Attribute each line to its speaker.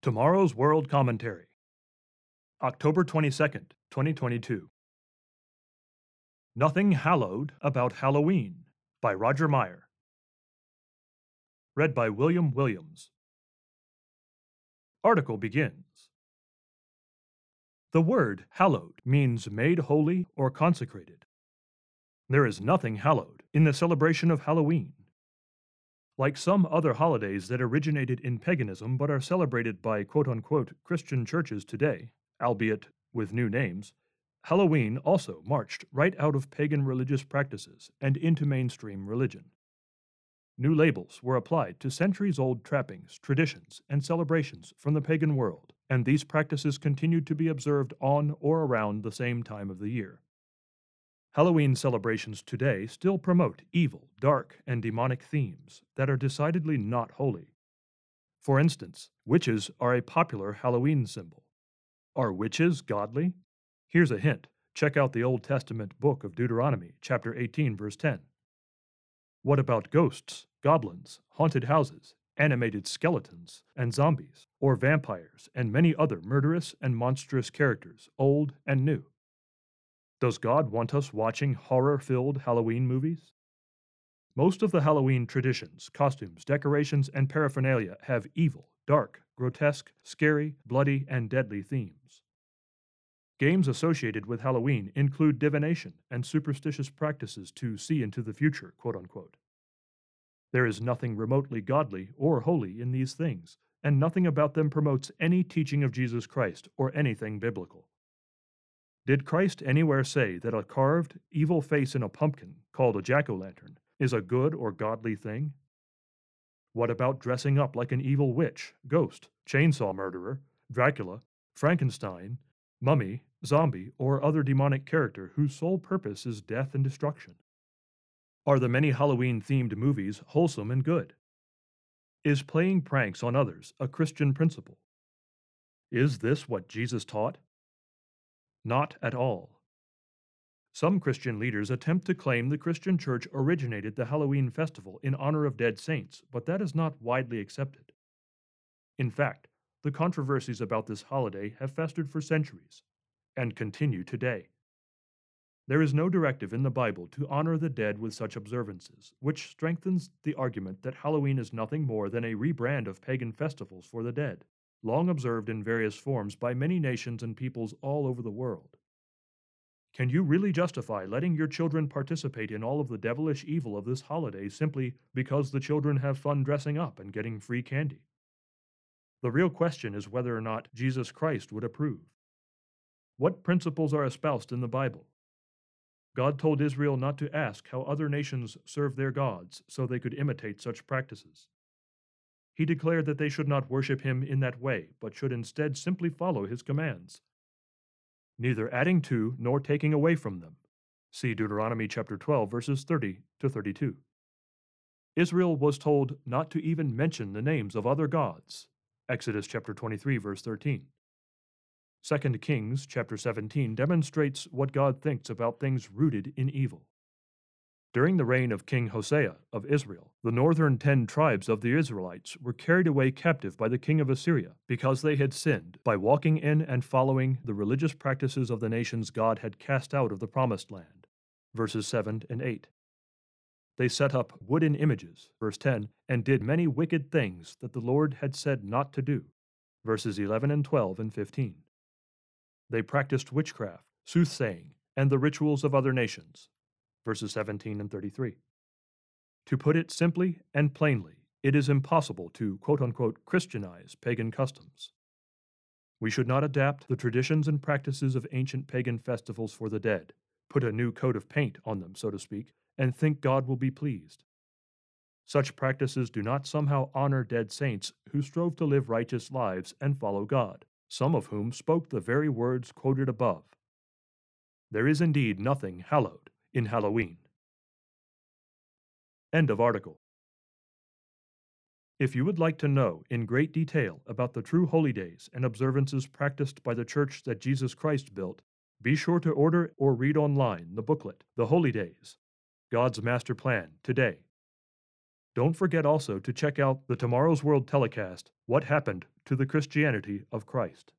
Speaker 1: Tomorrow's World Commentary, October 22nd, 2022. Nothing Hallowed About Halloween by Roger Meyer. Read by William Williams. Article begins. The word hallowed means made holy or consecrated. There is nothing hallowed in the celebration of Halloween. Like some other holidays that originated in paganism but are celebrated by quote unquote Christian churches today, albeit with new names, Halloween also marched right out of pagan religious practices and into mainstream religion. New labels were applied to centuries old trappings, traditions, and celebrations from the pagan world, and these practices continued to be observed on or around the same time of the year. Halloween celebrations today still promote evil, dark, and demonic themes that are decidedly not holy. For instance, witches are a popular Halloween symbol. Are witches godly? Here's a hint. Check out the Old Testament book of Deuteronomy, chapter 18, verse 10. What about ghosts, goblins, haunted houses, animated skeletons, and zombies, or vampires, and many other murderous and monstrous characters, old and new? Does God want us watching horror filled Halloween movies? Most of the Halloween traditions, costumes, decorations, and paraphernalia have evil, dark, grotesque, scary, bloody, and deadly themes. Games associated with Halloween include divination and superstitious practices to see into the future, quote unquote. There is nothing remotely godly or holy in these things, and nothing about them promotes any teaching of Jesus Christ or anything biblical. Did Christ anywhere say that a carved, evil face in a pumpkin, called a jack o' lantern, is a good or godly thing? What about dressing up like an evil witch, ghost, chainsaw murderer, Dracula, Frankenstein, mummy, zombie, or other demonic character whose sole purpose is death and destruction? Are the many Halloween themed movies wholesome and good? Is playing pranks on others a Christian principle? Is this what Jesus taught? Not at all. Some Christian leaders attempt to claim the Christian church originated the Halloween festival in honor of dead saints, but that is not widely accepted. In fact, the controversies about this holiday have festered for centuries and continue today. There is no directive in the Bible to honor the dead with such observances, which strengthens the argument that Halloween is nothing more than a rebrand of pagan festivals for the dead long observed in various forms by many nations and peoples all over the world. Can you really justify letting your children participate in all of the devilish evil of this holiday simply because the children have fun dressing up and getting free candy? The real question is whether or not Jesus Christ would approve. What principles are espoused in the Bible? God told Israel not to ask how other nations serve their gods so they could imitate such practices. He declared that they should not worship him in that way, but should instead simply follow his commands, neither adding to nor taking away from them. See Deuteronomy chapter 12 verses 30 to 32. Israel was told not to even mention the names of other gods. Exodus chapter 23 verse 13. 2 Kings chapter 17 demonstrates what God thinks about things rooted in evil. During the reign of King Hoshea of Israel, the northern ten tribes of the Israelites were carried away captive by the king of Assyria because they had sinned by walking in and following the religious practices of the nations God had cast out of the promised land. Verses 7 and 8. They set up wooden images, verse 10, and did many wicked things that the Lord had said not to do. Verses 11 and 12 and 15. They practiced witchcraft, soothsaying, and the rituals of other nations verses 17 and 33. To put it simply and plainly, it is impossible to quote unquote Christianize pagan customs. We should not adapt the traditions and practices of ancient pagan festivals for the dead, put a new coat of paint on them, so to speak, and think God will be pleased. Such practices do not somehow honor dead saints who strove to live righteous lives and follow God, some of whom spoke the very words quoted above. There is indeed nothing hallowed in Halloween. End of article. If you would like to know in great detail about the true holy days and observances practiced by the church that Jesus Christ built, be sure to order or read online the booklet, The Holy Days God's Master Plan, today. Don't forget also to check out the Tomorrow's World telecast, What Happened to the Christianity of Christ.